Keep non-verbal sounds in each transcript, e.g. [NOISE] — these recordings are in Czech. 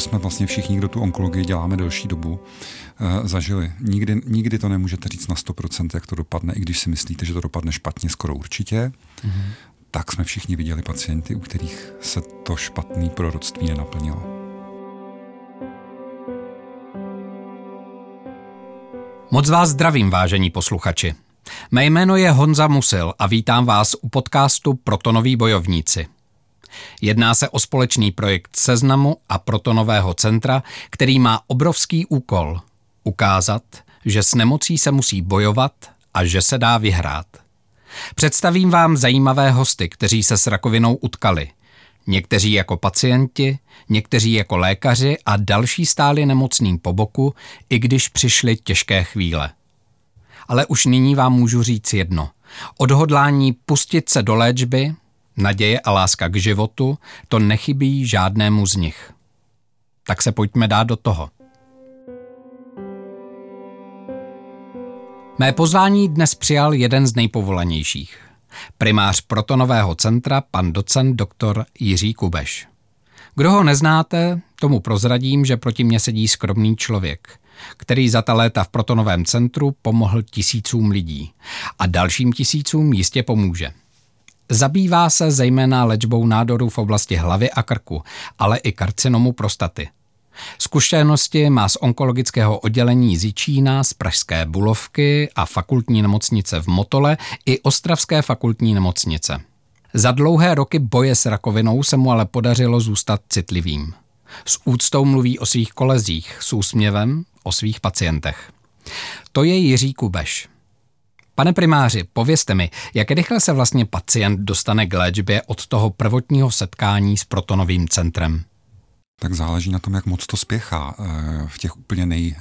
to jsme vlastně všichni, kdo tu onkologii děláme delší dobu, eh, zažili. Nikdy, nikdy to nemůžete říct na 100%, jak to dopadne, i když si myslíte, že to dopadne špatně, skoro určitě. Mm-hmm. Tak jsme všichni viděli pacienty, u kterých se to špatné proroctví nenaplnilo. Moc vás zdravím, vážení posluchači. Mé jméno je Honza Musil a vítám vás u podcastu Protonoví bojovníci. Jedná se o společný projekt Seznamu a Protonového centra, který má obrovský úkol ukázat, že s nemocí se musí bojovat a že se dá vyhrát. Představím vám zajímavé hosty, kteří se s rakovinou utkali. Někteří jako pacienti, někteří jako lékaři a další stáli nemocným po boku, i když přišly těžké chvíle. Ale už nyní vám můžu říct jedno. Odhodlání pustit se do léčby, naděje a láska k životu, to nechybí žádnému z nich. Tak se pojďme dát do toho. Mé pozvání dnes přijal jeden z nejpovolanějších. Primář protonového centra, pan docent doktor Jiří Kubeš. Kdo ho neznáte, tomu prozradím, že proti mně sedí skromný člověk, který za ta léta v protonovém centru pomohl tisícům lidí a dalším tisícům jistě pomůže. Zabývá se zejména léčbou nádorů v oblasti hlavy a krku, ale i karcinomu prostaty. Zkušenosti má z onkologického oddělení Zičína, z Pražské Bulovky a fakultní nemocnice v Motole i Ostravské fakultní nemocnice. Za dlouhé roky boje s rakovinou se mu ale podařilo zůstat citlivým. S úctou mluví o svých kolezích, s úsměvem o svých pacientech. To je Jiří Kubeš. Pane primáři, povězte mi, jak rychle se vlastně pacient dostane k léčbě od toho prvotního setkání s protonovým centrem? Tak záleží na tom, jak moc to spěchá. Eh, v těch úplně nej,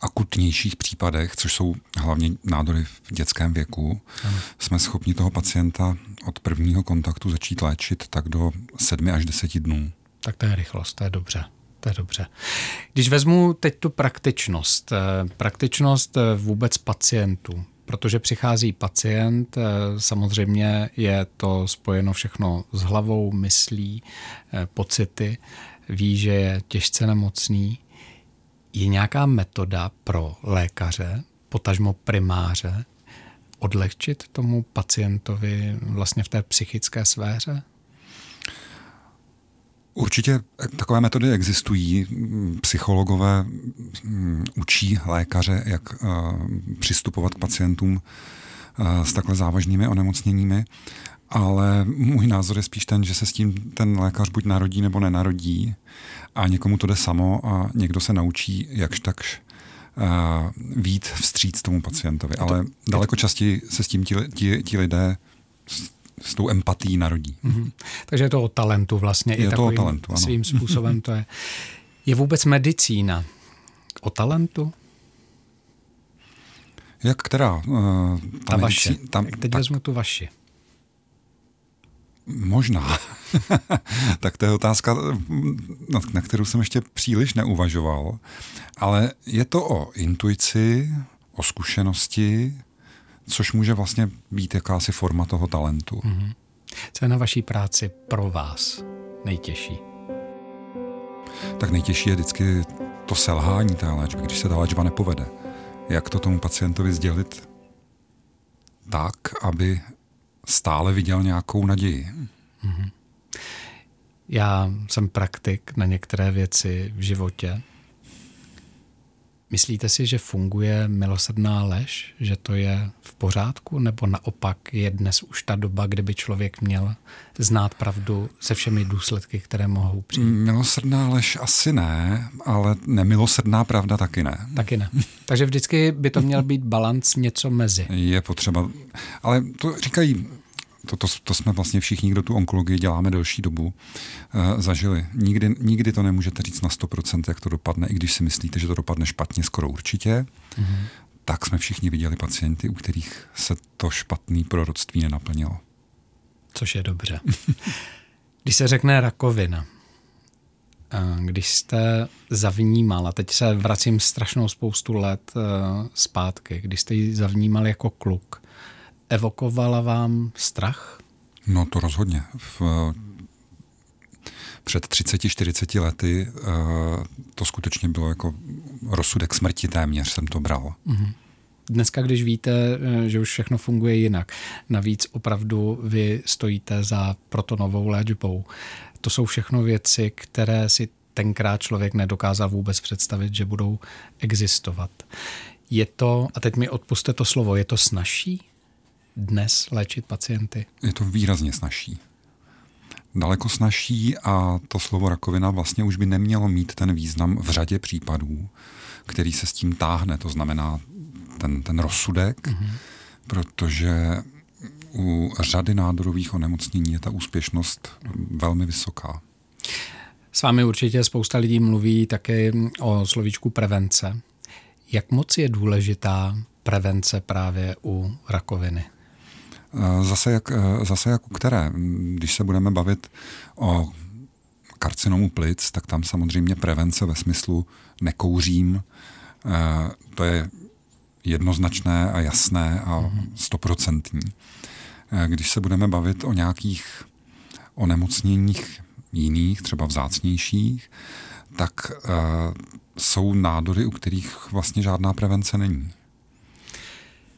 akutnějších případech, což jsou hlavně nádory v dětském věku, ano. jsme schopni toho pacienta od prvního kontaktu začít léčit tak do sedmi až deseti dnů. Tak to je rychlost, to je dobře. To je dobře. Když vezmu teď tu praktičnost, eh, praktičnost eh, vůbec pacientů, protože přichází pacient, eh, samozřejmě je to spojeno všechno s hlavou, myslí, pocity, ví, že je těžce nemocný. Je nějaká metoda pro lékaře, potažmo primáře, odlehčit tomu pacientovi vlastně v té psychické sféře? Určitě takové metody existují. Psychologové mm, učí lékaře, jak eh, přistupovat k pacientům eh, s takhle závažnými onemocněními, ale můj názor je spíš ten, že se s tím ten lékař buď narodí nebo nenarodí a někomu to jde samo a někdo se naučí jakž takž uh, vít vstříc tomu pacientovi. Ale daleko častěji se s tím ti, ti, ti lidé s tou empatí narodí. Mm-hmm. Takže je to o talentu vlastně. Je i to o talentu, ano. Svým způsobem to je. [LAUGHS] Je vůbec medicína o talentu? Jak která? Uh, ta, ta vaše. Tam, teď tak, vezmu tu vaši. Možná. [LAUGHS] tak to je otázka, na kterou jsem ještě příliš neuvažoval. Ale je to o intuici, o zkušenosti, což může vlastně být jakási forma toho talentu. Mm-hmm. Co je na vaší práci pro vás nejtěžší? Tak nejtěžší je vždycky to selhání té léčby, když se ta léčba nepovede. Jak to tomu pacientovi sdělit tak, aby stále viděl nějakou naději. Mm-hmm. Já jsem praktik na některé věci v životě Myslíte si, že funguje milosrdná lež, že to je v pořádku, nebo naopak je dnes už ta doba, kdyby člověk měl znát pravdu se všemi důsledky, které mohou přijít? Milosrdná lež asi ne, ale nemilosrdná pravda taky ne. Taky ne. Takže vždycky by to měl být balans něco mezi. Je potřeba, ale to říkají to, to, to jsme vlastně všichni, kdo tu onkologii děláme delší dobu, uh, zažili. Nikdy, nikdy to nemůžete říct na 100%, jak to dopadne, i když si myslíte, že to dopadne špatně, skoro určitě. Mm-hmm. Tak jsme všichni viděli pacienty, u kterých se to špatné proroctví nenaplnilo. Což je dobře. [LAUGHS] když se řekne rakovina, když jste zavnímal, a teď se vracím strašnou spoustu let uh, zpátky, když jste ji zavnímal jako kluk, evokovala vám strach? No to rozhodně. V, před 30-40 lety uh, to skutečně bylo jako rozsudek smrti téměř jsem to bral. Mm-hmm. Dneska, když víte, eh, že už všechno funguje jinak, navíc opravdu vy stojíte za protonovou léčbou. To jsou všechno věci, které si tenkrát člověk nedokázal vůbec představit, že budou existovat. Je to, a teď mi odpuste to slovo, je to snažší dnes léčit pacienty? Je to výrazně snažší. Daleko snažší a to slovo rakovina vlastně už by nemělo mít ten význam v řadě případů, který se s tím táhne. To znamená ten, ten rozsudek, mm-hmm. protože u řady nádorových onemocnění je ta úspěšnost velmi vysoká. S vámi určitě spousta lidí mluví také o slovíčku prevence. Jak moc je důležitá prevence právě u rakoviny? Zase jak, zase jak u které. Když se budeme bavit o karcinomu plic, tak tam samozřejmě prevence ve smyslu nekouřím, to je jednoznačné a jasné a mhm. stoprocentní. Eh, když se budeme bavit o nějakých onemocněních jiných, třeba vzácnějších, tak jsou nádory, u kterých vlastně žádná prevence není.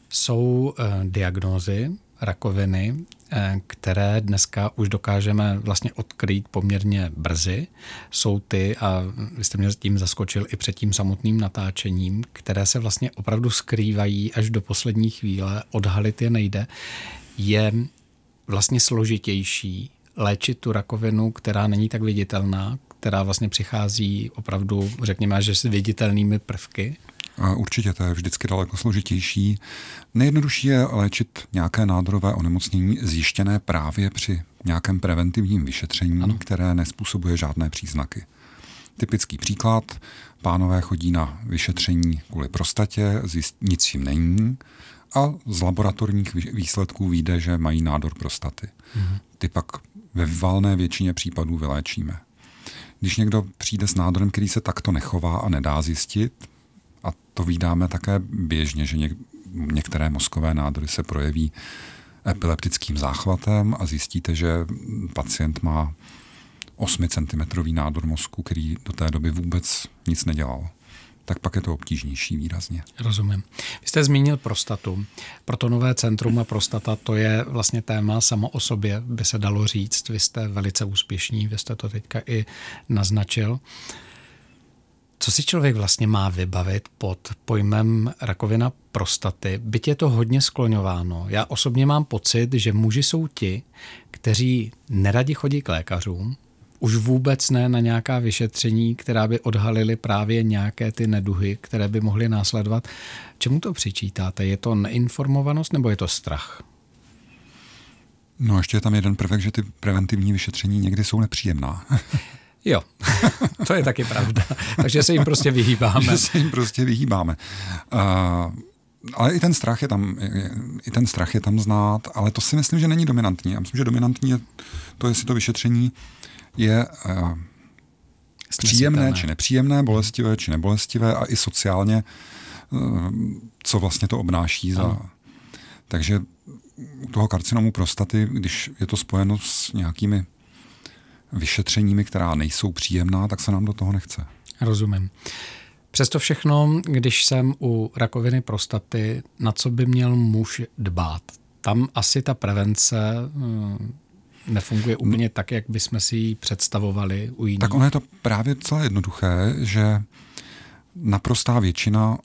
Jsou uh, diagnózy rakoviny, Eh, které dneska už dokážeme vlastně odkrýt poměrně brzy, jsou ty, a vy jste mě tím zaskočil i před tím samotným natáčením, které se vlastně opravdu skrývají až do poslední chvíle, odhalit je nejde, je vlastně složitější léčit tu rakovinu, která není tak viditelná, která vlastně přichází opravdu, řekněme, že s viditelnými prvky, Určitě to je vždycky daleko složitější. Nejjednodušší je léčit nějaké nádorové onemocnění zjištěné právě při nějakém preventivním vyšetření, ano. které nespůsobuje žádné příznaky. Typický příklad, pánové chodí na vyšetření kvůli prostatě, zjist, nic jim není a z laboratorních výsledků vyjde, že mají nádor prostaty. Mhm. Ty pak ve valné většině případů vyléčíme. Když někdo přijde s nádorem, který se takto nechová a nedá zjistit, a to vídáme také běžně, že něk- některé mozkové nádory se projeví epileptickým záchvatem a zjistíte, že pacient má 8 cm nádor mozku, který do té doby vůbec nic nedělal tak pak je to obtížnější výrazně. Rozumím. Vy jste zmínil prostatu. Protonové centrum a prostata, to je vlastně téma samo o sobě, by se dalo říct. Vy jste velice úspěšní, vy jste to teďka i naznačil. Co si člověk vlastně má vybavit pod pojmem rakovina prostaty? Byť je to hodně skloňováno. Já osobně mám pocit, že muži jsou ti, kteří neradi chodí k lékařům, už vůbec ne na nějaká vyšetření, která by odhalily právě nějaké ty neduhy, které by mohly následovat. Čemu to přičítáte? Je to neinformovanost nebo je to strach? No ještě je tam jeden prvek, že ty preventivní vyšetření někdy jsou nepříjemná. [LAUGHS] Jo, [LAUGHS] to je taky pravda. [LAUGHS] Takže se jim prostě vyhýbáme. Že [LAUGHS] se jim prostě vyhýbáme. Uh, ale i ten strach je tam, i ten strach je tam znát, ale to si myslím, že není dominantní. Já myslím, že dominantní je to, jestli to vyšetření je uh, příjemné či nepříjemné, bolestivé či nebolestivé a i sociálně, uh, co vlastně to obnáší. Za... Takže u toho karcinomu prostaty, když je to spojeno s nějakými vyšetřeními, která nejsou příjemná, tak se nám do toho nechce. Rozumím. Přesto všechno, když jsem u rakoviny prostaty, na co by měl muž dbát? Tam asi ta prevence hm, nefunguje úplně tak, jak bychom si ji představovali u jiných. Tak ono je to právě celé jednoduché, že naprostá většina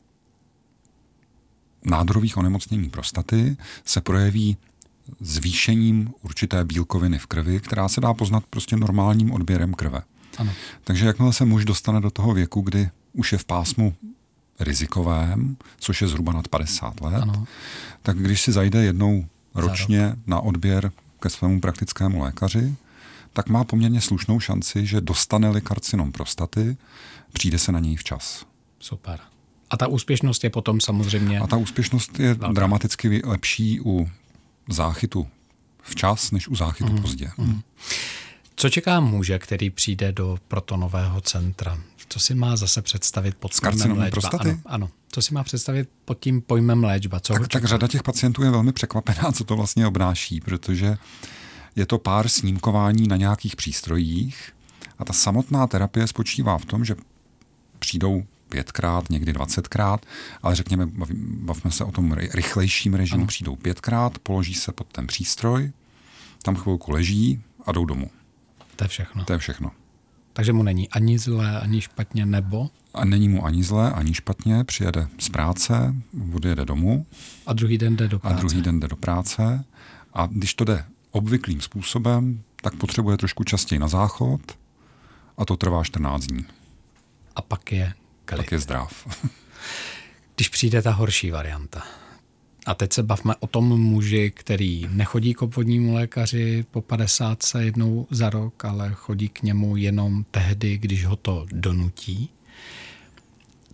nádorových onemocnění prostaty se projeví zvýšením určité bílkoviny v krvi, která se dá poznat prostě normálním odběrem krve. Ano. Takže jakmile se muž dostane do toho věku, kdy už je v pásmu rizikovém, což je zhruba nad 50 let, ano. tak když si zajde jednou ročně na odběr ke svému praktickému lékaři, tak má poměrně slušnou šanci, že dostane-li karcinom prostaty, přijde se na něj včas. Super. A ta úspěšnost je potom samozřejmě... A ta úspěšnost je velká. dramaticky lepší u záchytu včas, než u záchytu mm. pozdě. Mm. Co čeká muže, který přijde do protonového centra? Co si má zase představit pod pojmem léčba? Prostaty? Ano, ano. Co si má představit pod tím pojmem léčba? Co tak, tak řada těch pacientů je velmi překvapená, co to vlastně obnáší, protože je to pár snímkování na nějakých přístrojích A ta samotná terapie spočívá v tom, že přijdou pětkrát, někdy dvacetkrát, ale řekněme, bavíme se o tom rychlejším režimu, ano. přijdou pětkrát, položí se pod ten přístroj, tam chvilku leží a jdou domů. To je všechno. To je všechno. Takže mu není ani zlé, ani špatně, nebo? A není mu ani zlé, ani špatně, přijede z práce, odjede domů. A druhý den jde do práce. A druhý den jde do práce. A když to jde obvyklým způsobem, tak potřebuje trošku častěji na záchod a to trvá 14 dní. A pak je klid. Pak je zdrav. [LAUGHS] Když přijde ta horší varianta, a teď se bavme o tom muži, který nechodí k obvodnímu lékaři po 50 se jednou za rok, ale chodí k němu jenom tehdy, když ho to donutí.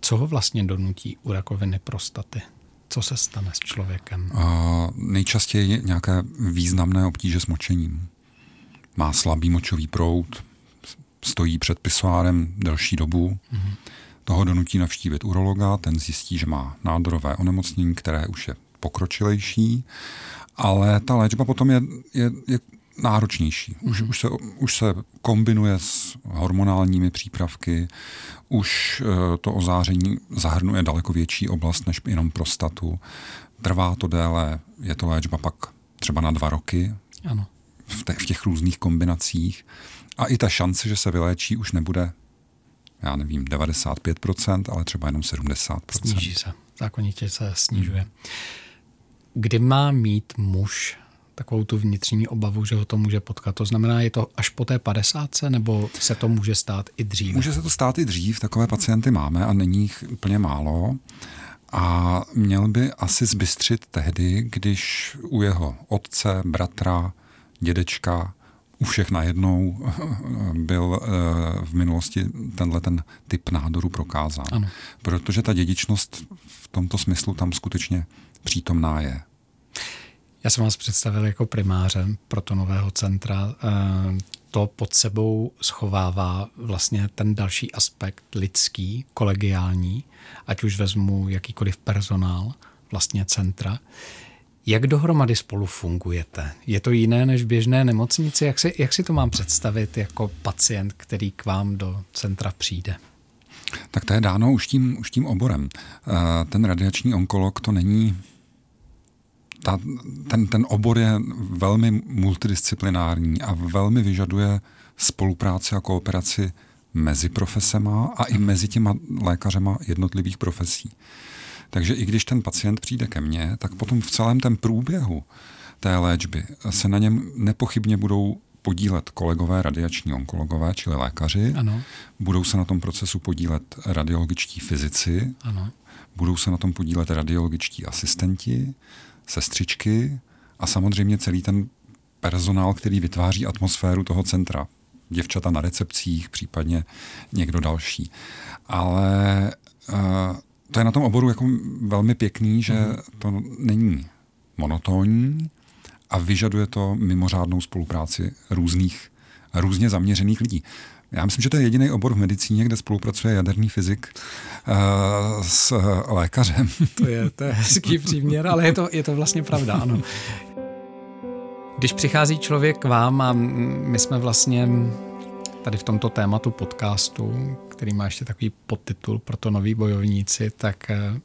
Co ho vlastně donutí u rakoviny prostaty? Co se stane s člověkem? Uh, nejčastěji nějaké významné obtíže s močením. Má slabý močový proud, stojí před pisoárem delší dobu, mm-hmm. Toho donutí navštívit urologa, ten zjistí, že má nádorové onemocnění, které už je pokročilejší, ale ta léčba potom je, je, je náročnější. Už, už, se, už se kombinuje s hormonálními přípravky, už eh, to ozáření zahrnuje daleko větší oblast než jenom prostatu. Trvá to déle, je to léčba pak třeba na dva roky ano. V, te, v těch různých kombinacích. A i ta šance, že se vyléčí, už nebude, já nevím, 95%, ale třeba jenom 70%. Sníží se, zákonitě se snižuje. Hmm. Kdy má mít muž takovou tu vnitřní obavu, že ho to může potkat. To znamená, je to až po té 50, nebo se to může stát i dřív? Může se to stát i dřív, takové pacienty máme a není jich úplně málo. A měl by asi zbystřit tehdy, když u jeho otce, bratra, dědečka, u všech najednou byl eh, v minulosti tenhle ten typ nádoru prokázán. Ano. Protože ta dědičnost v tomto smyslu tam skutečně přítomná je. Já jsem vás představil jako primáře protonového centra. Eh, to pod sebou schovává vlastně ten další aspekt lidský, kolegiální, ať už vezmu jakýkoliv personál vlastně centra. Jak dohromady spolu fungujete? Je to jiné než v běžné nemocnici? Jak si, jak si to mám představit jako pacient, který k vám do centra přijde? Tak to je dáno už tím, už tím oborem. Eh, ten radiační onkolog to není ta, ten, ten obor je velmi multidisciplinární a velmi vyžaduje spolupráci a kooperaci mezi profesema a i mezi těma lékařema jednotlivých profesí. Takže i když ten pacient přijde ke mně, tak potom v celém tom průběhu té léčby se na něm nepochybně budou podílet kolegové radiační onkologové, čili lékaři. Ano. Budou se na tom procesu podílet radiologičtí fyzici. Ano. Budou se na tom podílet radiologičtí asistenti, sestřičky a samozřejmě celý ten personál, který vytváří atmosféru toho centra. Děvčata na recepcích, případně někdo další. Ale uh, to je na tom oboru jako velmi pěkný, že mm. to není monotónní a vyžaduje to mimořádnou spolupráci různých, různě zaměřených lidí. Já myslím, že to je jediný obor v medicíně, kde spolupracuje jaderný fyzik uh, s lékařem. [LAUGHS] To je, to je hezký příměr, ale je to, je to vlastně pravda, ano. Když přichází člověk k vám a my jsme vlastně tady v tomto tématu podcastu, který má ještě takový podtitul pro to noví bojovníci, tak eh,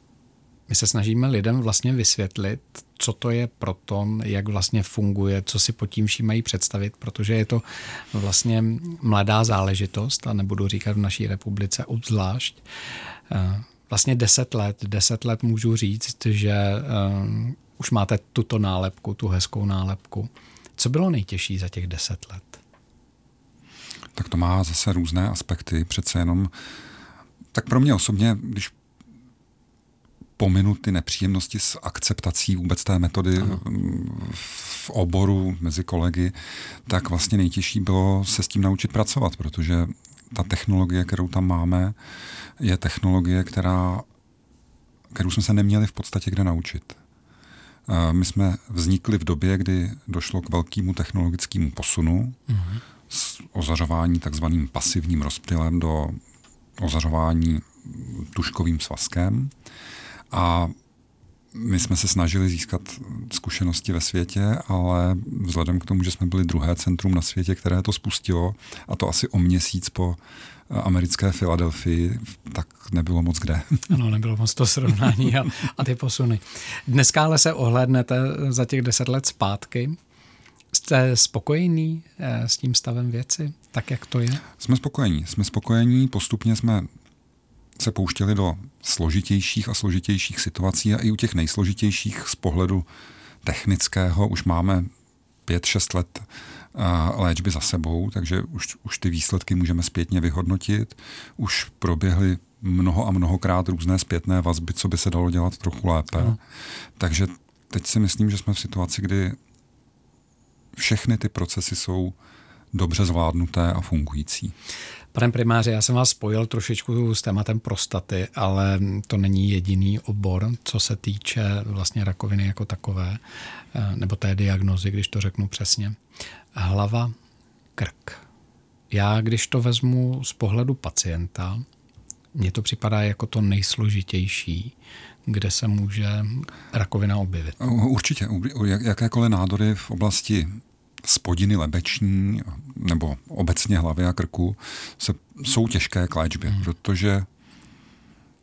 my se snažíme lidem vlastně vysvětlit, co to je proton, jak vlastně funguje, co si pod tím vším mají představit, protože je to vlastně mladá záležitost a nebudu říkat v naší republice obzvlášť. Eh, vlastně deset let, deset let můžu říct, že uh, už máte tuto nálepku, tu hezkou nálepku. Co bylo nejtěžší za těch deset let? Tak to má zase různé aspekty. Přece jenom, tak pro mě osobně, když pominu ty nepříjemnosti s akceptací vůbec té metody ano. v oboru mezi kolegy, tak vlastně nejtěžší bylo se s tím naučit pracovat, protože ta technologie, kterou tam máme, je technologie, která, kterou jsme se neměli v podstatě kde naučit. My jsme vznikli v době, kdy došlo k velkému technologickému posunu uh-huh. Z ozařování takzvaným pasivním rozptylem do ozařování tuškovým svazkem. A my jsme se snažili získat zkušenosti ve světě, ale vzhledem k tomu, že jsme byli druhé centrum na světě, které to spustilo, a to asi o měsíc po americké Filadelfii, tak nebylo moc kde. [LAUGHS] Ano, nebylo moc to srovnání a, a ty posuny. Dneska ale se ohlédnete za těch deset let zpátky. Jste spokojený eh, s tím stavem věci, tak jak to je? Jsme spokojení. Jsme spokojení, postupně jsme se pouštěli do složitějších a složitějších situací a i u těch nejsložitějších z pohledu technického už máme pět, šest let léčby za sebou, takže už, už ty výsledky můžeme zpětně vyhodnotit. Už proběhly mnoho a mnohokrát různé zpětné vazby, co by se dalo dělat trochu lépe. No. Takže teď si myslím, že jsme v situaci, kdy všechny ty procesy jsou dobře zvládnuté a fungující. Pane primáře, já jsem vás spojil trošičku s tématem prostaty, ale to není jediný obor, co se týče vlastně rakoviny jako takové, eh, nebo té diagnozy, když to řeknu přesně. Hlava, krk. Já, když to vezmu z pohledu pacienta, mně to připadá jako to nejsložitější, kde se může rakovina objevit. Určitě. Jakékoliv nádory v oblasti spodiny lebeční nebo obecně hlavy a krku se, jsou těžké k léčbě, hmm. protože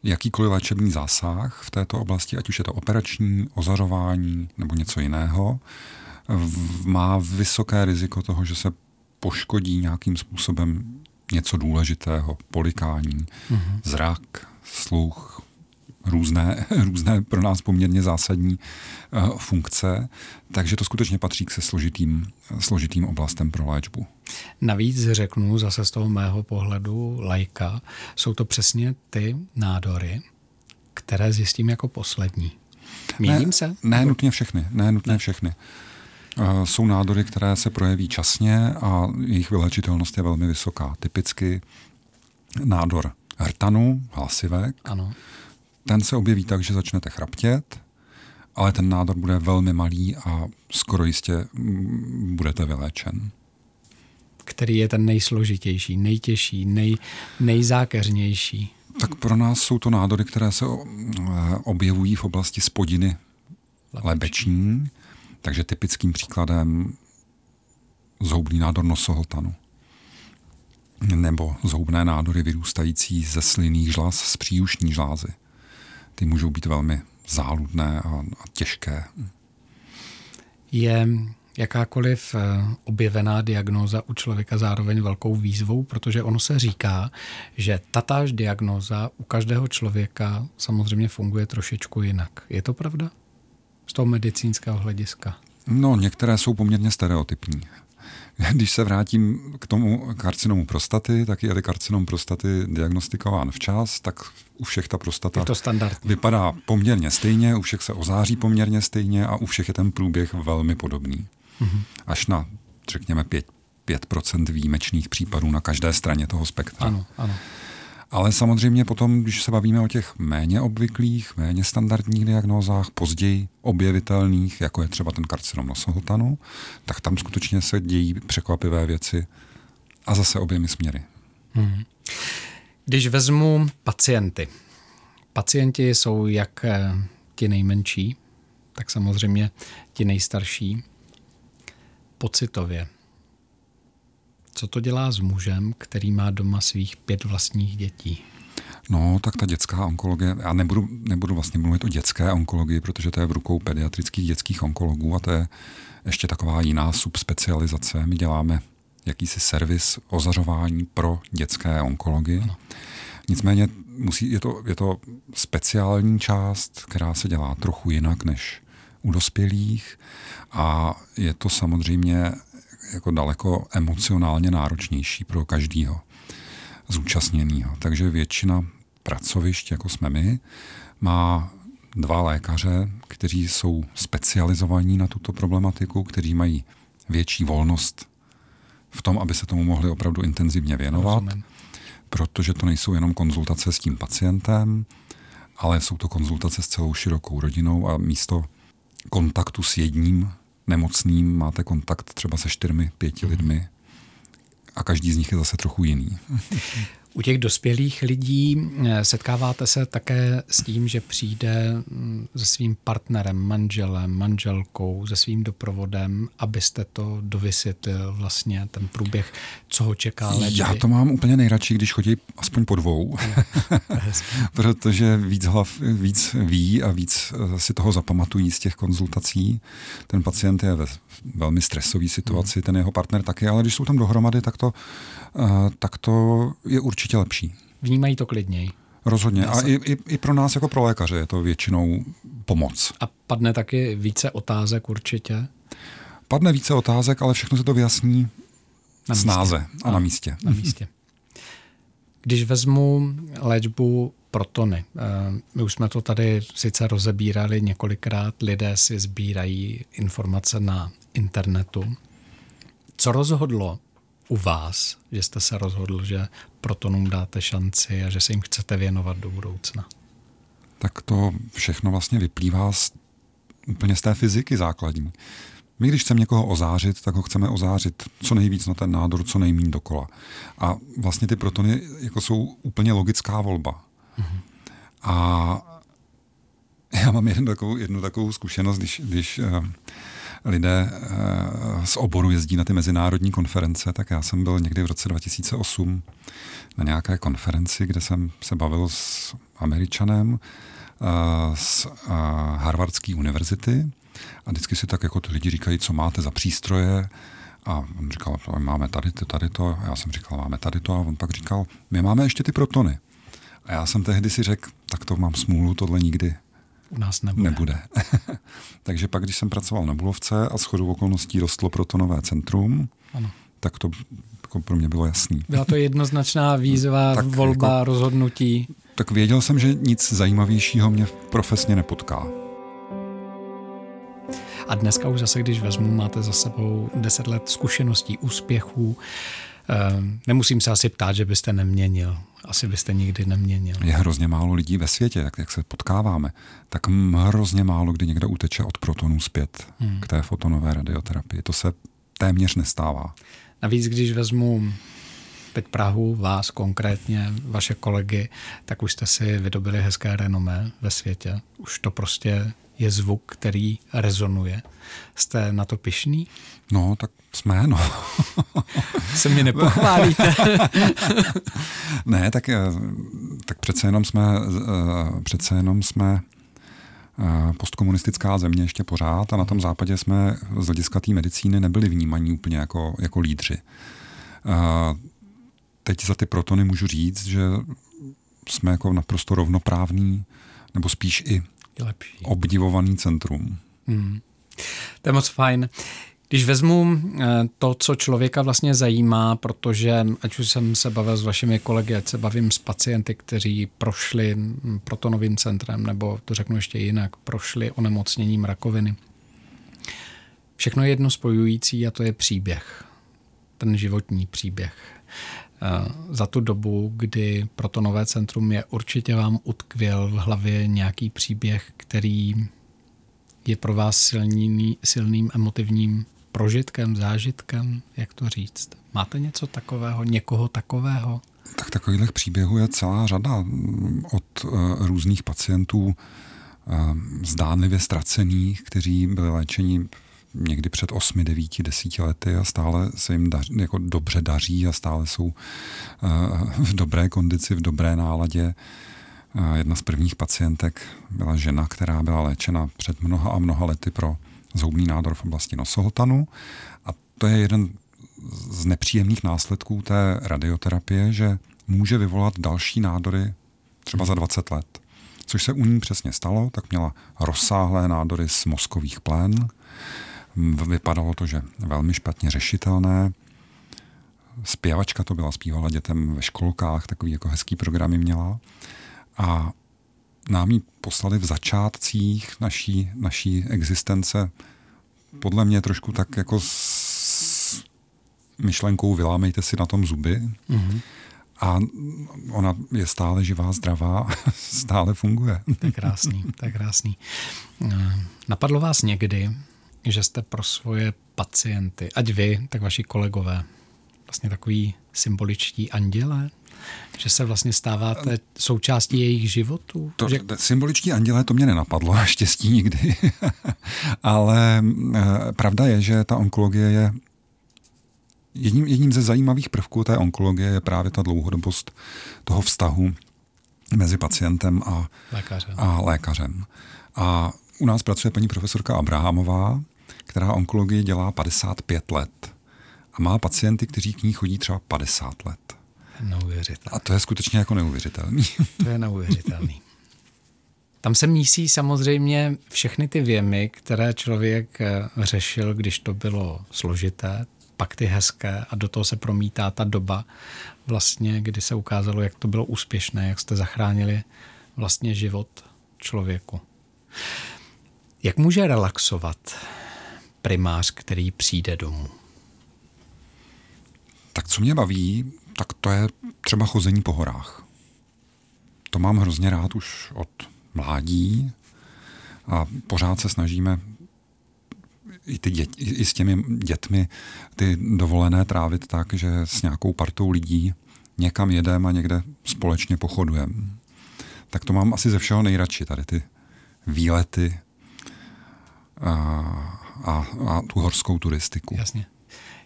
jakýkoliv léčebný zásah v této oblasti, ať už je to operační, ozařování nebo něco jiného, má vysoké riziko toho, že se poškodí nějakým způsobem něco důležitého, polikání, mm-hmm. zrak, sluch, různé, [LAUGHS] různé pro nás poměrně zásadní uh, funkce, takže to skutečně patří k se složitým, složitým oblastem pro léčbu. Navíc řeknu zase z toho mého pohledu lajka, jsou to přesně ty nádory, které zjistím jako poslední. Měním ne, se? Ne nutně všechny, ne nutně ne. všechny. Uh, jsou nádory, které se projeví časně a jejich vylečitelnost je velmi vysoká. Typicky nádor hrtanu, hlasivek, ano ten se objeví tak, že začnete chraptět, ale ten nádor bude velmi malý a skoro jistě mm, budete vyléčen. Který je ten nejsložitější, nejtěžší, nej, nejzákeřnější? Tak pro nás jsou to nádory, které se objevují v oblasti spodiny lebeční, takže typickým příkladem zhoubný nádor nosohltanu nebo zhoubné nádory vyrůstající ze slinných žlaz z příušní žlázy ty můžou být velmi záludné a, a těžké. Je jakákoliv eh, objevená diagnóza u člověka zároveň velkou výzvou, protože ono se říká, že tatáž diagnóza u každého člověka samozřejmě funguje trošičku jinak. Je to pravda? Z toho medicínského hlediska. No, některé jsou poměrně stereotypní. Když se vrátím k tomu karcinomu prostaty, tak je karcinom prostaty diagnostikován včas, tak u všech ta prostata je to standard. vypadá poměrně stejně, u všech se ozáří poměrně stejně a u všech je ten průběh velmi podobný. Mm-hmm. Až na, řekněme, 5, 5% výjimečných případů na každé straně toho spektra. Ano, ano. Ale samozřejmě potom, když se bavíme o těch méně obvyklých, méně standardních diagnózách, později objevitelných, jako je třeba ten karcinom nosohltanu, tak tam skutečně se dějí překvapivé věci a zase oběmi směry. Hmm. Když vezmu pacienty, pacienti jsou jak eh, ti nejmenší, tak samozřejmě ti nejstarší. Pocitově, co to dělá s mužem, který má doma svých pět vlastních dětí? No, tak ta dětská onkologie, já nebudu, nebudu vlastně mluvit o dětské onkologii, protože to je v rukou pediatrických dětských onkologů a to je ještě taková jiná subspecializace. My děláme jakýsi servis ozařování pro dětské onkologie. Ano. Nicméně musí, je, to, je to speciální část, která se dělá trochu jinak než u dospělých a je to samozřejmě jako daleko emocionálně náročnější pro každého zúčastněného. Takže většina pracovišť, jako jsme my, má dva lékaře, kteří jsou specializovaní na tuto problematiku, kteří mají větší volnost v tom, aby se tomu mohli opravdu intenzivně věnovat, Rozumím. protože to nejsou jenom konzultace s tím pacientem, ale jsou to konzultace s celou širokou rodinou a místo kontaktu s jedním nemocným máte kontakt třeba se čtyřmi, pěti mm. lidmi a každý z nich je zase trochu jiný. [LAUGHS] U těch dospělých lidí eh, setkáváte se také s tím, že přijde mm, se svým partnerem, manželem, manželkou, se svým doprovodem, abyste to dovysvětlil vlastně ten průběh, co ho čeká léčby. Já to mám úplně nejradši, když chodí aspoň po dvou, [LAUGHS] protože víc hlav víc ví a víc eh, si toho zapamatují z těch konzultací. Ten pacient je ve velmi stresové situaci, hmm. ten jeho partner taky, ale když jsou tam dohromady, tak to, eh, tak to je určitě lepší. Vnímají to klidněji. Rozhodně. A i, i, i pro nás jako pro lékaře je to většinou pomoc. A padne taky více otázek určitě? Padne více otázek, ale všechno se to vyjasní na snáze a na, na místě. Na místě. Když vezmu léčbu protony, eh, my už jsme to tady sice rozebírali několikrát, lidé si sbírají informace na internetu. Co rozhodlo u vás, že jste se rozhodl, že protonům dáte šanci a že se jim chcete věnovat do budoucna? Tak to všechno vlastně vyplývá z, úplně z té fyziky základní. My, když chceme někoho ozářit, tak ho chceme ozářit co nejvíc na ten nádor, co nejmín dokola. A vlastně ty protony jako jsou úplně logická volba. Mm-hmm. A já mám jednu takovou, jednu takovou zkušenost, když, když uh, lidé uh, z oboru jezdí na ty mezinárodní konference, tak já jsem byl někdy v roce 2008 na nějaké konferenci, kde jsem se bavil s Američanem uh, z uh, Harvardské univerzity a vždycky si tak jako ty lidi říkají, co máte za přístroje. A on říkal, máme tady to, tady to. A já jsem říkal, máme tady to. A on pak říkal, my máme ještě ty protony. A já jsem tehdy si řekl, tak to mám smůlu, tohle nikdy u nás nebude. nebude. [LAUGHS] Takže pak, když jsem pracoval na Bulovce a shodou okolností rostlo protonové centrum, ano. tak to jako pro mě bylo jasný. Byla to jednoznačná výzva, tak volba, jako, rozhodnutí. Tak věděl jsem, že nic zajímavějšího mě profesně nepotká. A dneska už zase, když vezmu, máte za sebou deset let zkušeností, úspěchů. Ehm, nemusím se asi ptát, že byste neměnil. Asi byste nikdy neměnil. Je hrozně málo lidí ve světě, jak, jak se potkáváme, tak hrozně málo kdy někdo uteče od protonů zpět hmm. k té fotonové radioterapii. To se téměř nestává. Navíc, když vezmu teď Prahu, vás konkrétně, vaše kolegy, tak už jste si vydobili hezké renomé ve světě. Už to prostě je zvuk, který rezonuje. Jste na to pišný? No, tak jsme, no. Se mi nepochválíte. [LAUGHS] ne, tak, eh, tak přece jenom jsme, eh, přece jenom jsme eh, postkomunistická země ještě pořád a na tom západě jsme z hlediska té medicíny nebyli vnímaní úplně jako, jako lídři. Teď za ty protony můžu říct, že jsme jako naprosto rovnoprávný, nebo spíš i lepší. obdivovaný centrum. Hmm. To je moc fajn. Když vezmu eh, to, co člověka vlastně zajímá, protože ať už jsem se bavil s vašimi kolegy, ať se bavím s pacienty, kteří prošli protonovým centrem, nebo to řeknu ještě jinak, prošli onemocněním rakoviny. Všechno je jedno spojující a to je příběh. Ten životní příběh. Eh, za tu dobu, kdy protonové centrum je, určitě vám utkvěl v hlavě nějaký příběh, který je pro vás silný, silným emotivním prožitkem, zážitkem, jak to říct? Máte něco takového, někoho takového? Tak takových příběhů je celá řada od uh, různých pacientů uh, zdánlivě ztracených, kteří byli léčeni někdy před 8, 9, 10 lety a stále se jim daří, jako dobře daří a stále jsou uh, v dobré kondici, v dobré náladě. Uh, jedna z prvních pacientek byla žena, která byla léčena před mnoha a mnoha lety pro zhoubný nádor v oblasti nosohltanu. A to je jeden z nepříjemných následků té radioterapie, že může vyvolat další nádory třeba za 20 let. Což se u ní přesně stalo, tak měla rozsáhlé nádory z mozkových plén. Vypadalo to, že velmi špatně řešitelné. Zpěvačka to byla, zpívala dětem ve školkách, takový jako hezký programy měla. A nám ji poslali v začátcích naší, naší existence podle mě trošku tak jako s myšlenkou vylámejte si na tom zuby. Mm-hmm. A ona je stále živá, zdravá, [LAUGHS] stále funguje. To je krásný, to je krásný. Napadlo vás někdy, že jste pro svoje pacienty, ať vy, tak vaši kolegové, vlastně takový symboličtí andělé? Že se vlastně stáváte součástí jejich životů? To, že... Symboličtí andělé to mě nenapadlo, [LAUGHS] štěstí nikdy. [LAUGHS] Ale e, pravda je, že ta onkologie je jedním, jedním ze zajímavých prvků té onkologie je právě ta dlouhodobost toho vztahu mezi pacientem a lékařem. A, lékařem. a u nás pracuje paní profesorka Abrahamová, která onkologii dělá 55 let a má pacienty, kteří k ní chodí třeba 50 let. Neuvěřitelný. A to je skutečně jako neuvěřitelný. [LAUGHS] To je neuvěřitelný. Tam se mísí samozřejmě všechny ty věmy, které člověk eh, řešil, když to bylo složité, pak ty hezké a do toho se promítá ta doba, vlastně, kdy se ukázalo, jak to bylo úspěšné, jak jste zachránili vlastně život člověku. Jak může relaxovat primář, který přijde domů? Tak co mě baví, tak to je třeba chození po horách. To mám hrozně rád už od mládí a pořád se snažíme i, ty dět, i s těmi dětmi ty dovolené trávit tak, že s nějakou partou lidí někam jedeme a někde společně pochodujeme. Tak to mám asi ze všeho nejradši, tady ty výlety a, a, a tu horskou turistiku. Jasně.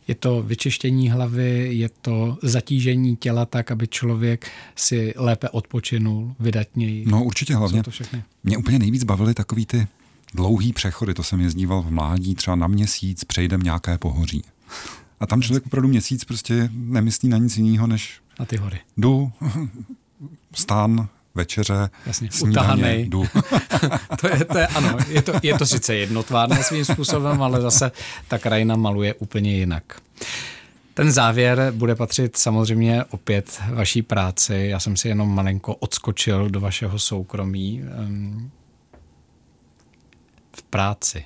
Je to vyčištění hlavy, je to zatížení těla tak, aby člověk si lépe odpočinul, vydatněji. No určitě hlavně. to všechny? Mě úplně nejvíc bavily takový ty dlouhý přechody, to jsem jezdíval v mládí, třeba na měsíc přejdem nějaké pohoří. A tam člověk opravdu měsíc prostě nemyslí na nic jiného, než na ty hory. Jdu, [LAUGHS] stán, večeře, Jasně, snídaně, jdu. [LAUGHS] to, je, to je, ano, je to, je to sice jednotvárné svým způsobem, ale zase ta krajina maluje úplně jinak. Ten závěr bude patřit samozřejmě opět vaší práci. Já jsem si jenom malinko odskočil do vašeho soukromí v práci.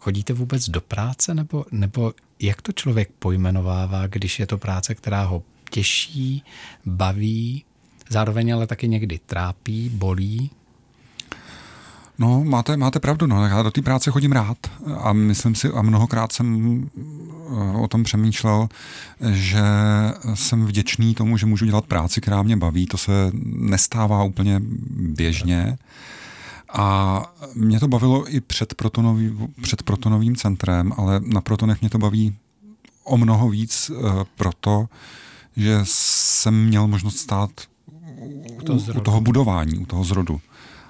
Chodíte vůbec do práce nebo, nebo jak to člověk pojmenovává, když je to práce, která ho těší, baví, zároveň ale taky někdy trápí, bolí? No, máte, máte pravdu, no. já do té práce chodím rád a myslím si, a mnohokrát jsem eh, o tom přemýšlel, že jsem vděčný tomu, že můžu dělat práci, která mě baví, to se nestává úplně běžně. A mě to bavilo i před, protonový, před protonovým centrem, ale na protonech mě to baví o mnoho víc uh, proto, že jsem měl možnost stát to u toho budování, u toho zrodu.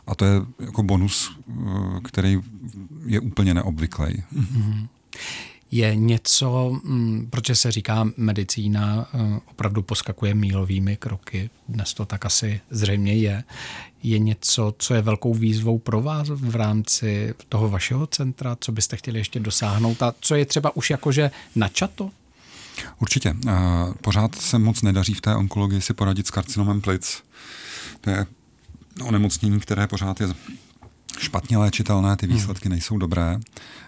A to je jako bonus, uh, který je úplně neobvyklý. Mm-hmm je něco, mm, proč se říká medicína eh, opravdu poskakuje mílovými kroky, dnes to tak asi zřejmě je, je něco, co je velkou výzvou pro vás v rámci toho vašeho centra, co byste chtěli ještě dosáhnout a co je třeba už jakože načato? Určitě. Eh, pořád se moc nedaří v té onkologii si poradit s karcinomem plic. To je onemocnění, které pořád je špatně léčitelné, ty hmm. výsledky nejsou dobré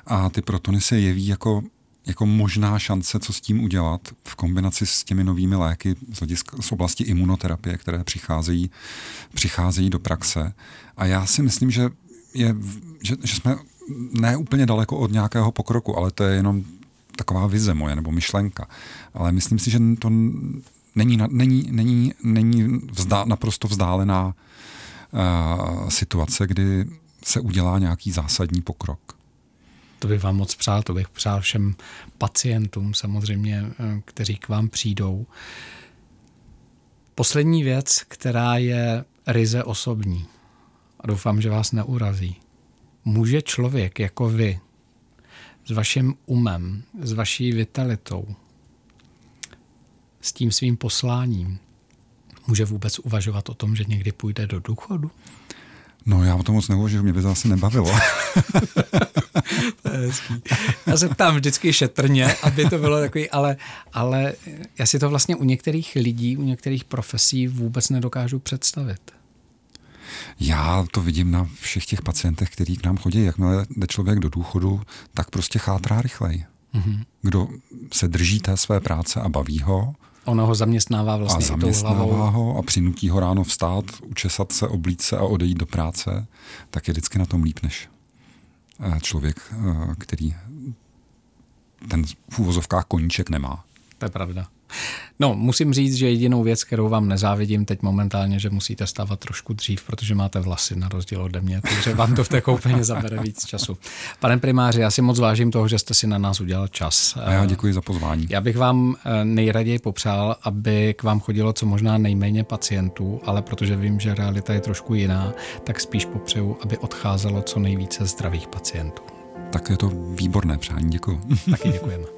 a ty protony se jeví jako, jako možná šance, co s tím udělat v kombinaci s těmi novými léky z, hlediska, z oblasti imunoterapie, které přicházejí, přicházejí do praxe. A já si myslím, že, je, že, že jsme ne úplně daleko od nějakého pokroku, ale to je jenom taková vize moje nebo myšlenka. Ale myslím si, že to není, není, není, není vzdá, naprosto vzdálená uh, situace, kdy se udělá nějaký zásadní pokrok. To bych vám moc přál, to bych přál všem pacientům samozřejmě, eh, kteří k vám přijdou. Poslední věc, která je ryze osobní a doufám, že vás neurazí. Může člověk jako vy s vaším umem, s vaší vitalitou, s tím svým posláním, může vůbec uvažovat o tom, že někdy půjde do důchodu? No já o tom moc neuvažuji, mě by to asi nebavilo. [LAUGHS] to je hezký. Já se ptám vždycky šetrně, aby to bylo takový, ale, ale já si to vlastně u některých lidí, u některých profesí vůbec nedokážu představit. Já to vidím na všech těch pacientech, kteří k nám chodí. Jakmile jde člověk do důchodu, tak prostě chátrá rychleji. Mm-hmm. Kdo se drží té své práce a baví ho, Ono ho zaměstnává vlastně a zaměstnává ho a přinutí ho ráno vstát, učesat se, oblít se a odejít do práce, tak je vždycky na tom líp než eh, člověk, eh, který ten v úvozovkách koníček nemá. To je pravda. No, musím říct, že jedinou věc, kterou vám nezávidím teď momentálně, že musíte stávat trošku dřív, protože máte vlasy na rozdíl ode mě, takže vám to v té koupeně zabere víc času. Pane primáři, já si moc vážím toho, že jste si na nás udělal čas. A já děkuji za pozvání. Já bych vám eh, nejraději popřál, aby k vám chodilo co možná nejméně pacientů, ale protože vím, že realita je trošku jiná, tak spíš popřeju, aby odcházelo co nejvíce zdravých pacientů. Tak je to výborné přání, děkuji. Taky děkujeme.